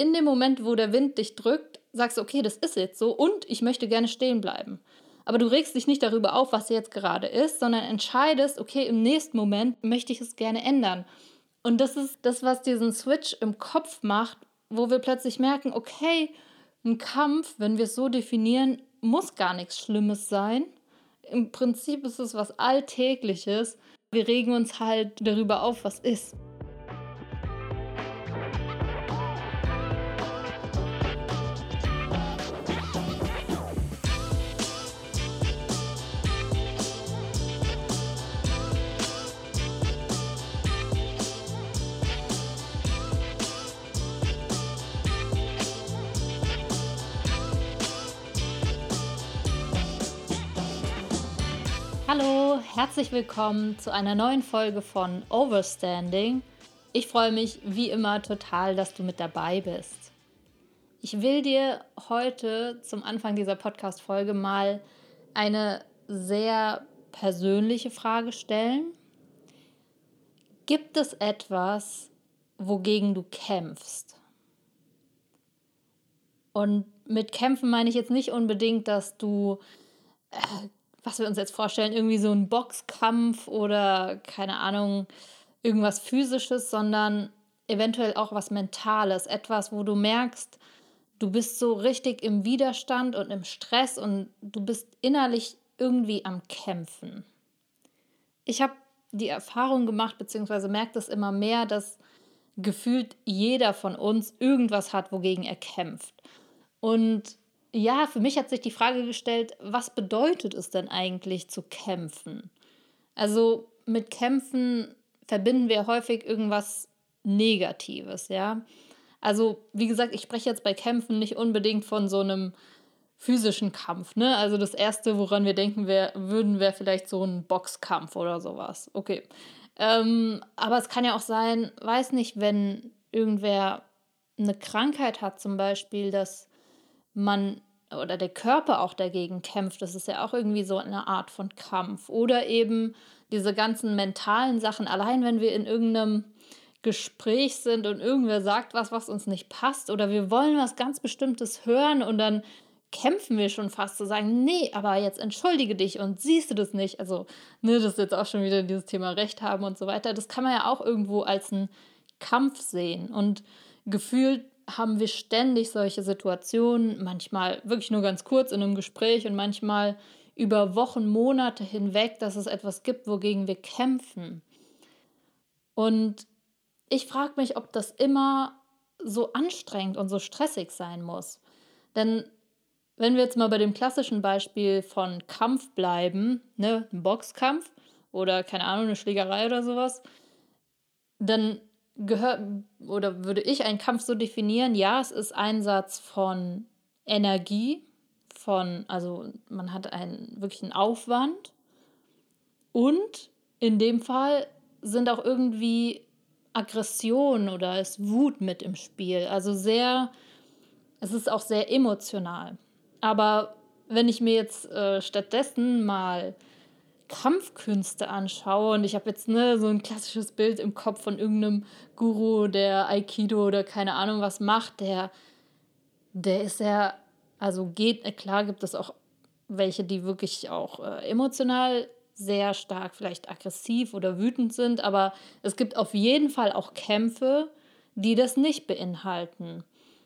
in dem Moment, wo der Wind dich drückt, sagst du, okay, das ist jetzt so und ich möchte gerne stehen bleiben. Aber du regst dich nicht darüber auf, was jetzt gerade ist, sondern entscheidest, okay, im nächsten Moment möchte ich es gerne ändern. Und das ist das, was diesen Switch im Kopf macht, wo wir plötzlich merken, okay, ein Kampf, wenn wir es so definieren, muss gar nichts Schlimmes sein. Im Prinzip ist es was Alltägliches. Wir regen uns halt darüber auf, was ist. Hallo, herzlich willkommen zu einer neuen Folge von Overstanding. Ich freue mich wie immer total, dass du mit dabei bist. Ich will dir heute zum Anfang dieser Podcast-Folge mal eine sehr persönliche Frage stellen. Gibt es etwas, wogegen du kämpfst? Und mit kämpfen meine ich jetzt nicht unbedingt, dass du äh, was wir uns jetzt vorstellen, irgendwie so ein Boxkampf oder keine Ahnung, irgendwas physisches, sondern eventuell auch was Mentales, etwas, wo du merkst, du bist so richtig im Widerstand und im Stress und du bist innerlich irgendwie am Kämpfen. Ich habe die Erfahrung gemacht, beziehungsweise merkt es immer mehr, dass gefühlt jeder von uns irgendwas hat, wogegen er kämpft. Und ja, für mich hat sich die Frage gestellt, was bedeutet es denn eigentlich zu kämpfen? Also mit Kämpfen verbinden wir häufig irgendwas Negatives, ja. Also, wie gesagt, ich spreche jetzt bei Kämpfen nicht unbedingt von so einem physischen Kampf, ne? Also das erste, woran wir denken wär, würden, wäre vielleicht so ein Boxkampf oder sowas. Okay. Ähm, aber es kann ja auch sein, weiß nicht, wenn irgendwer eine Krankheit hat, zum Beispiel, dass man oder der Körper auch dagegen kämpft, das ist ja auch irgendwie so eine Art von Kampf. Oder eben diese ganzen mentalen Sachen, allein wenn wir in irgendeinem Gespräch sind und irgendwer sagt was, was uns nicht passt, oder wir wollen was ganz Bestimmtes hören und dann kämpfen wir schon fast zu sagen, nee, aber jetzt entschuldige dich und siehst du das nicht. Also, ne, das ist jetzt auch schon wieder dieses Thema Recht haben und so weiter. Das kann man ja auch irgendwo als einen Kampf sehen. Und gefühlt haben wir ständig solche Situationen, manchmal wirklich nur ganz kurz in einem Gespräch und manchmal über Wochen, Monate hinweg, dass es etwas gibt, wogegen wir kämpfen. Und ich frage mich, ob das immer so anstrengend und so stressig sein muss. Denn wenn wir jetzt mal bei dem klassischen Beispiel von Kampf bleiben, ne, ein Boxkampf oder keine Ahnung, eine Schlägerei oder sowas, dann gehört oder würde ich einen Kampf so definieren, ja, es ist Einsatz von Energie, von, also man hat einen wirklichen Aufwand und in dem Fall sind auch irgendwie Aggression oder ist Wut mit im Spiel. Also sehr, es ist auch sehr emotional. Aber wenn ich mir jetzt äh, stattdessen mal Kampfkünste anschaue und ich habe jetzt ne, so ein klassisches Bild im Kopf von irgendeinem Guru, der Aikido oder keine Ahnung was macht, der, der ist ja, also geht, klar gibt es auch welche, die wirklich auch äh, emotional sehr stark vielleicht aggressiv oder wütend sind, aber es gibt auf jeden Fall auch Kämpfe, die das nicht beinhalten.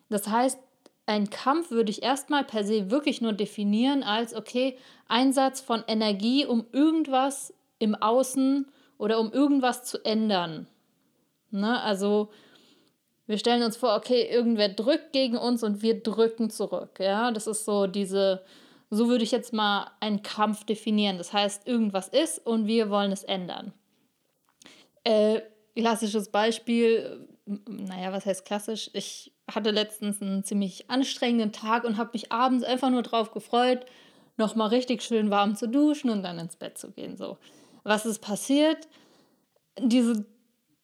Das heißt, ein Kampf würde ich erstmal per se wirklich nur definieren als, okay, Einsatz von Energie, um irgendwas im Außen oder um irgendwas zu ändern. Ne? Also wir stellen uns vor, okay, irgendwer drückt gegen uns und wir drücken zurück. Ja, das ist so diese, so würde ich jetzt mal einen Kampf definieren. Das heißt, irgendwas ist und wir wollen es ändern. Äh, klassisches Beispiel, naja, was heißt klassisch? Ich hatte letztens einen ziemlich anstrengenden Tag und habe mich abends einfach nur drauf gefreut, nochmal richtig schön warm zu duschen und dann ins Bett zu gehen. So. Was ist passiert? Diese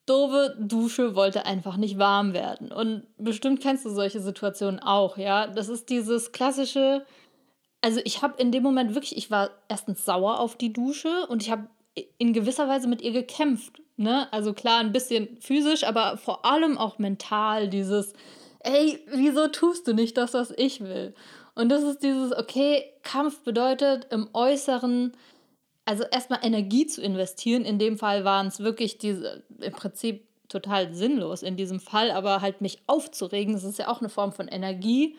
doofe Dusche wollte einfach nicht warm werden. Und bestimmt kennst du solche Situationen auch, ja? Das ist dieses klassische, also ich habe in dem Moment wirklich, ich war erstens sauer auf die Dusche und ich habe in gewisser Weise mit ihr gekämpft. Ne? Also klar, ein bisschen physisch, aber vor allem auch mental, dieses, ey, wieso tust du nicht das, was ich will? Und das ist dieses, okay, Kampf bedeutet im Äußeren, also erstmal Energie zu investieren. In dem Fall waren es wirklich diese, im Prinzip total sinnlos in diesem Fall, aber halt mich aufzuregen, das ist ja auch eine Form von Energie.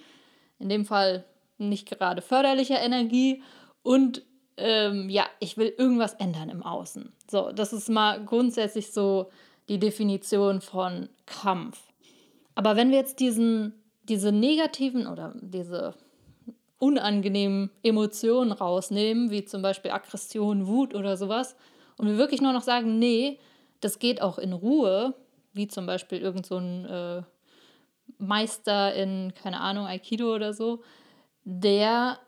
In dem Fall nicht gerade förderlicher Energie. Und ähm, ja, ich will irgendwas ändern im Außen. So, das ist mal grundsätzlich so die Definition von Kampf. Aber wenn wir jetzt diesen, diese negativen oder diese unangenehmen Emotionen rausnehmen, wie zum Beispiel Aggression, Wut oder sowas, und wir wirklich nur noch sagen, nee, das geht auch in Ruhe, wie zum Beispiel irgend so ein äh, Meister in, keine Ahnung, Aikido oder so, der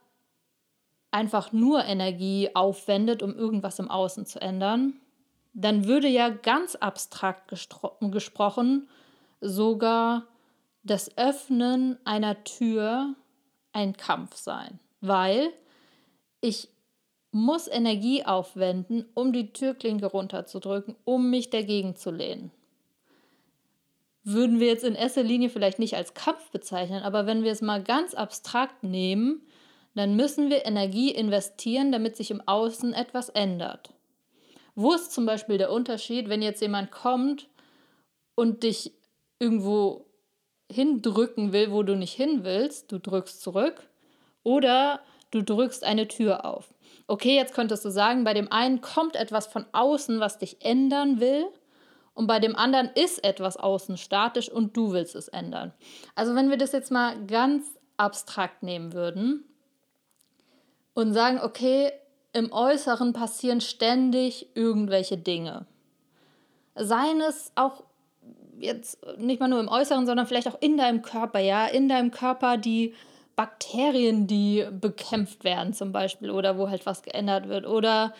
einfach nur Energie aufwendet, um irgendwas im Außen zu ändern, dann würde ja ganz abstrakt gesprochen sogar das Öffnen einer Tür ein Kampf sein, weil ich muss Energie aufwenden, um die Türklinke runterzudrücken, um mich dagegen zu lehnen. Würden wir jetzt in erster Linie vielleicht nicht als Kampf bezeichnen, aber wenn wir es mal ganz abstrakt nehmen, dann müssen wir Energie investieren, damit sich im Außen etwas ändert. Wo ist zum Beispiel der Unterschied, wenn jetzt jemand kommt und dich irgendwo hindrücken will, wo du nicht hin willst, du drückst zurück oder du drückst eine Tür auf. Okay, jetzt könntest du sagen, bei dem einen kommt etwas von außen, was dich ändern will und bei dem anderen ist etwas außen statisch und du willst es ändern. Also wenn wir das jetzt mal ganz abstrakt nehmen würden und sagen, okay, im Äußeren passieren ständig irgendwelche Dinge. Seien es auch jetzt nicht mal nur im Äußeren, sondern vielleicht auch in deinem Körper, ja, in deinem Körper die Bakterien, die bekämpft werden zum Beispiel oder wo halt was geändert wird oder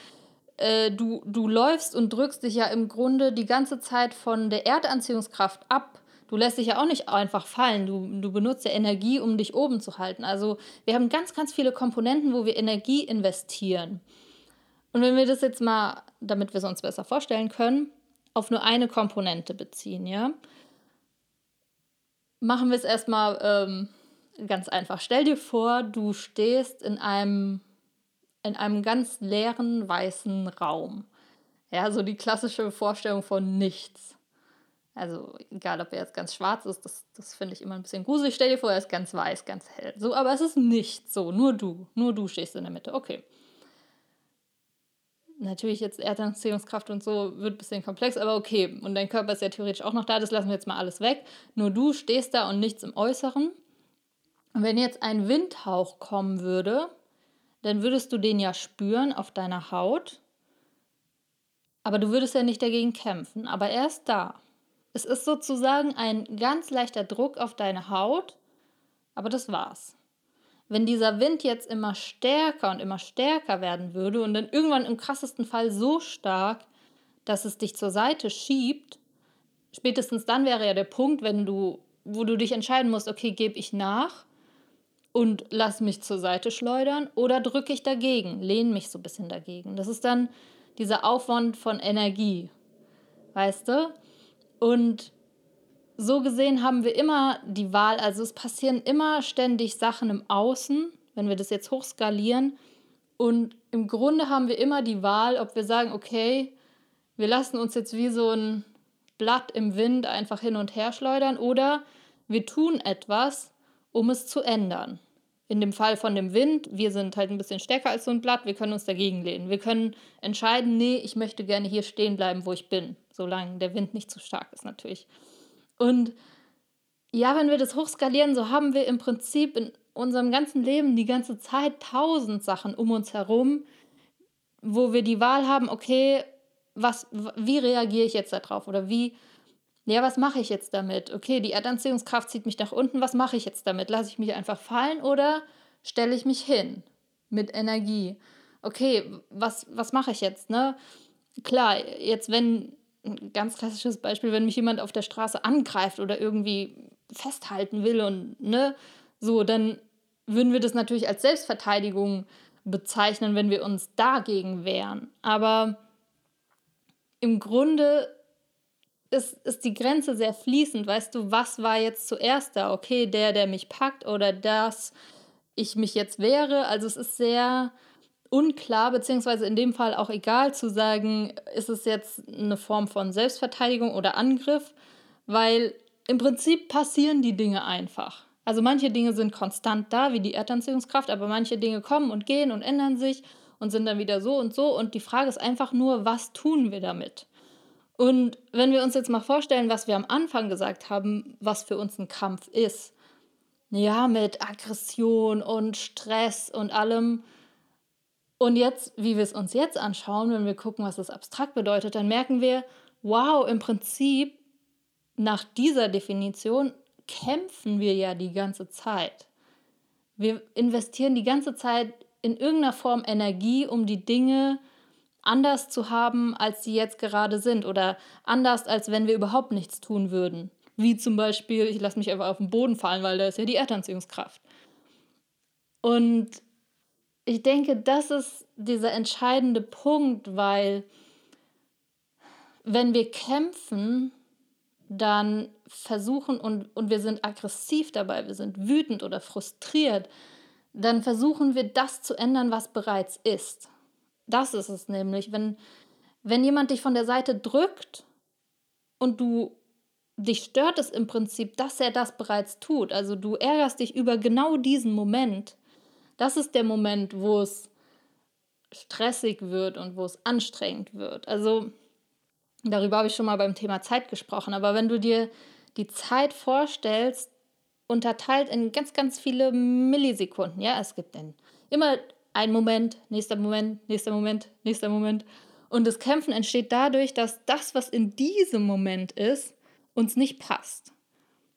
äh, du, du läufst und drückst dich ja im Grunde die ganze Zeit von der Erdanziehungskraft ab. Du lässt dich ja auch nicht einfach fallen. Du, du benutzt ja Energie, um dich oben zu halten. Also wir haben ganz, ganz viele Komponenten, wo wir Energie investieren. Und wenn wir das jetzt mal, damit wir es uns besser vorstellen können, auf nur eine Komponente beziehen, ja. Machen wir es erstmal ähm, ganz einfach. Stell dir vor, du stehst in einem, in einem ganz leeren weißen Raum. Ja, so die klassische Vorstellung von nichts. Also egal, ob er jetzt ganz schwarz ist, das, das finde ich immer ein bisschen gruselig. Stell dir vor, er ist ganz weiß, ganz hell. So, aber es ist nichts so, nur du. Nur du stehst in der Mitte. Okay natürlich jetzt Erdanziehungskraft und so wird ein bisschen komplex, aber okay. Und dein Körper ist ja theoretisch auch noch da, das lassen wir jetzt mal alles weg. Nur du stehst da und nichts im Äußeren. Und wenn jetzt ein Windhauch kommen würde, dann würdest du den ja spüren auf deiner Haut. Aber du würdest ja nicht dagegen kämpfen. Aber er ist da. Es ist sozusagen ein ganz leichter Druck auf deine Haut, aber das war's wenn dieser Wind jetzt immer stärker und immer stärker werden würde und dann irgendwann im krassesten Fall so stark, dass es dich zur Seite schiebt, spätestens dann wäre ja der Punkt, wenn du, wo du dich entscheiden musst, okay, gebe ich nach und lass mich zur Seite schleudern oder drücke ich dagegen, lehne mich so ein bisschen dagegen. Das ist dann dieser Aufwand von Energie, weißt du? Und so gesehen haben wir immer die Wahl, also es passieren immer ständig Sachen im Außen, wenn wir das jetzt hochskalieren. Und im Grunde haben wir immer die Wahl, ob wir sagen, okay, wir lassen uns jetzt wie so ein Blatt im Wind einfach hin und her schleudern oder wir tun etwas, um es zu ändern. In dem Fall von dem Wind, wir sind halt ein bisschen stärker als so ein Blatt, wir können uns dagegen lehnen. Wir können entscheiden, nee, ich möchte gerne hier stehen bleiben, wo ich bin, solange der Wind nicht zu stark ist natürlich. Und ja, wenn wir das hochskalieren, so haben wir im Prinzip in unserem ganzen Leben die ganze Zeit tausend Sachen um uns herum, wo wir die Wahl haben, okay, was, wie reagiere ich jetzt darauf oder wie, ja, was mache ich jetzt damit? Okay, die Erdanziehungskraft zieht mich nach unten, was mache ich jetzt damit? Lasse ich mich einfach fallen oder stelle ich mich hin mit Energie? Okay, was, was mache ich jetzt? Ne? Klar, jetzt wenn ein ganz klassisches Beispiel, wenn mich jemand auf der Straße angreift oder irgendwie festhalten will und ne, so, dann würden wir das natürlich als Selbstverteidigung bezeichnen, wenn wir uns dagegen wehren. Aber im Grunde ist, ist die Grenze sehr fließend. Weißt du, was war jetzt zuerst da? Okay, der, der mich packt oder das, ich mich jetzt wehre. Also es ist sehr unklar, beziehungsweise in dem Fall auch egal zu sagen, ist es jetzt eine Form von Selbstverteidigung oder Angriff, weil im Prinzip passieren die Dinge einfach. Also manche Dinge sind konstant da, wie die Erdanziehungskraft, aber manche Dinge kommen und gehen und ändern sich und sind dann wieder so und so. Und die Frage ist einfach nur, was tun wir damit? Und wenn wir uns jetzt mal vorstellen, was wir am Anfang gesagt haben, was für uns ein Kampf ist, ja, mit Aggression und Stress und allem. Und jetzt, wie wir es uns jetzt anschauen, wenn wir gucken, was das abstrakt bedeutet, dann merken wir, wow, im Prinzip nach dieser Definition kämpfen wir ja die ganze Zeit. Wir investieren die ganze Zeit in irgendeiner Form Energie, um die Dinge anders zu haben, als sie jetzt gerade sind oder anders, als wenn wir überhaupt nichts tun würden. Wie zum Beispiel, ich lasse mich einfach auf den Boden fallen, weil da ist ja die Erdanziehungskraft. Und ich denke, das ist dieser entscheidende Punkt, weil wenn wir kämpfen, dann versuchen und, und wir sind aggressiv dabei, wir sind wütend oder frustriert, dann versuchen wir das zu ändern, was bereits ist. Das ist es nämlich, wenn, wenn jemand dich von der Seite drückt und du dich stört es im Prinzip, dass er das bereits tut. Also du ärgerst dich über genau diesen Moment. Das ist der Moment, wo es stressig wird und wo es anstrengend wird. Also darüber habe ich schon mal beim Thema Zeit gesprochen. Aber wenn du dir die Zeit vorstellst, unterteilt in ganz, ganz viele Millisekunden. Ja, es gibt dann immer einen Moment, nächster Moment, nächster Moment, nächster Moment. Und das Kämpfen entsteht dadurch, dass das, was in diesem Moment ist, uns nicht passt.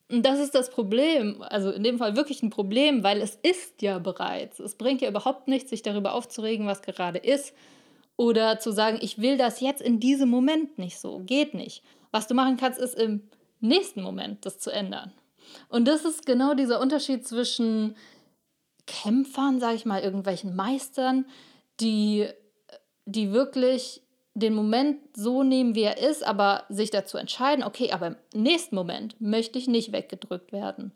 Und das ist das Problem, also in dem Fall wirklich ein Problem, weil es ist ja bereits. Es bringt ja überhaupt nichts, sich darüber aufzuregen, was gerade ist. Oder zu sagen, ich will das jetzt in diesem Moment nicht so. Geht nicht. Was du machen kannst, ist im nächsten Moment das zu ändern. Und das ist genau dieser Unterschied zwischen Kämpfern, sage ich mal, irgendwelchen Meistern, die, die wirklich den Moment so nehmen, wie er ist, aber sich dazu entscheiden, okay, aber im nächsten Moment möchte ich nicht weggedrückt werden.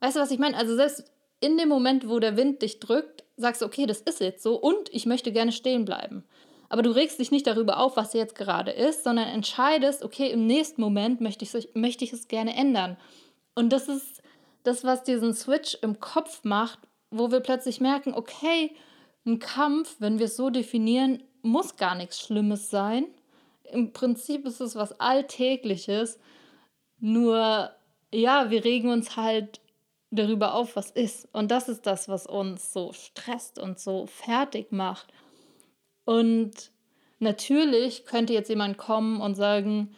Weißt du, was ich meine? Also selbst in dem Moment, wo der Wind dich drückt, sagst du, okay, das ist jetzt so und ich möchte gerne stehen bleiben. Aber du regst dich nicht darüber auf, was jetzt gerade ist, sondern entscheidest, okay, im nächsten Moment möchte ich, möchte ich es gerne ändern. Und das ist das, was diesen Switch im Kopf macht, wo wir plötzlich merken, okay, ein Kampf, wenn wir es so definieren, muss gar nichts Schlimmes sein. Im Prinzip ist es was Alltägliches. Nur, ja, wir regen uns halt darüber auf, was ist. Und das ist das, was uns so stresst und so fertig macht. Und natürlich könnte jetzt jemand kommen und sagen,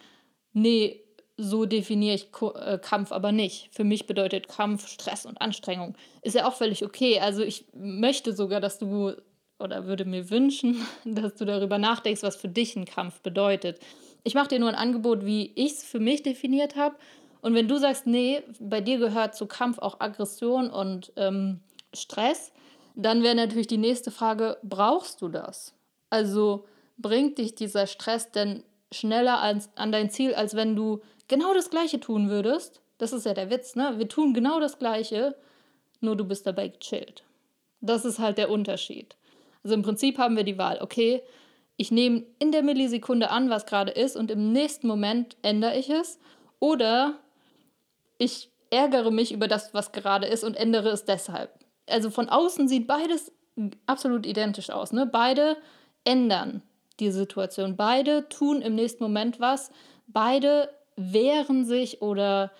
nee, so definiere ich äh, Kampf aber nicht. Für mich bedeutet Kampf Stress und Anstrengung. Ist ja auch völlig okay. Also ich möchte sogar, dass du oder würde mir wünschen, dass du darüber nachdenkst, was für dich ein Kampf bedeutet. Ich mache dir nur ein Angebot, wie ich es für mich definiert habe. Und wenn du sagst, nee, bei dir gehört zu Kampf auch Aggression und ähm, Stress, dann wäre natürlich die nächste Frage, brauchst du das? Also bringt dich dieser Stress denn schneller als, an dein Ziel, als wenn du genau das Gleiche tun würdest? Das ist ja der Witz, ne? Wir tun genau das Gleiche, nur du bist dabei gechillt. Das ist halt der Unterschied. Also im Prinzip haben wir die Wahl, okay, ich nehme in der Millisekunde an, was gerade ist und im nächsten Moment ändere ich es. Oder ich ärgere mich über das, was gerade ist und ändere es deshalb. Also von außen sieht beides absolut identisch aus. Ne? Beide ändern die Situation. Beide tun im nächsten Moment was. Beide wehren sich oder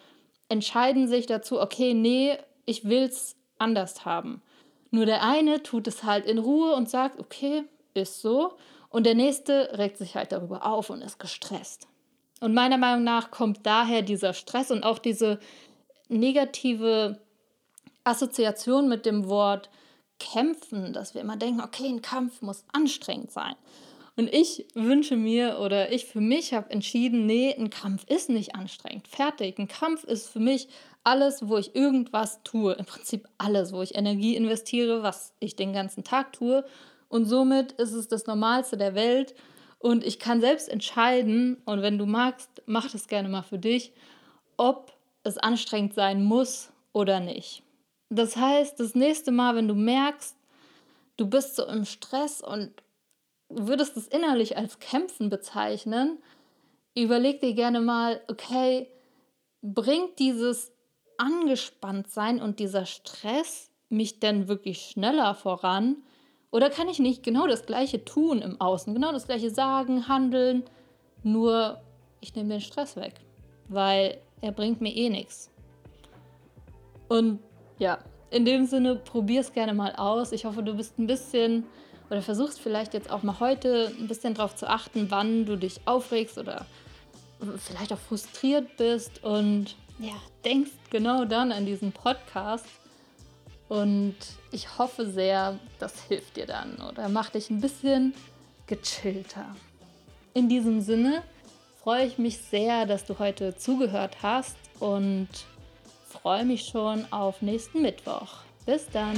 entscheiden sich dazu, okay, nee, ich will es anders haben. Nur der eine tut es halt in Ruhe und sagt, okay, ist so. Und der nächste regt sich halt darüber auf und ist gestresst. Und meiner Meinung nach kommt daher dieser Stress und auch diese negative Assoziation mit dem Wort kämpfen, dass wir immer denken, okay, ein Kampf muss anstrengend sein. Und ich wünsche mir oder ich für mich habe entschieden, nee, ein Kampf ist nicht anstrengend. Fertig. Ein Kampf ist für mich alles, wo ich irgendwas tue. Im Prinzip alles, wo ich Energie investiere, was ich den ganzen Tag tue. Und somit ist es das Normalste der Welt. Und ich kann selbst entscheiden, und wenn du magst, mach das gerne mal für dich, ob es anstrengend sein muss oder nicht. Das heißt, das nächste Mal, wenn du merkst, du bist so im Stress und würdest es innerlich als Kämpfen bezeichnen, überleg dir gerne mal, okay, bringt dieses Angespanntsein und dieser Stress mich denn wirklich schneller voran? Oder kann ich nicht genau das Gleiche tun im Außen, genau das Gleiche sagen, handeln, nur ich nehme den Stress weg, weil er bringt mir eh nichts. Und ja, in dem Sinne, probier es gerne mal aus. Ich hoffe, du bist ein bisschen oder versuchst vielleicht jetzt auch mal heute ein bisschen darauf zu achten, wann du dich aufregst oder vielleicht auch frustriert bist und ja, denkst genau dann an diesen Podcast. Und ich hoffe sehr, das hilft dir dann oder macht dich ein bisschen gechillter. In diesem Sinne freue ich mich sehr, dass du heute zugehört hast und freue mich schon auf nächsten Mittwoch. Bis dann!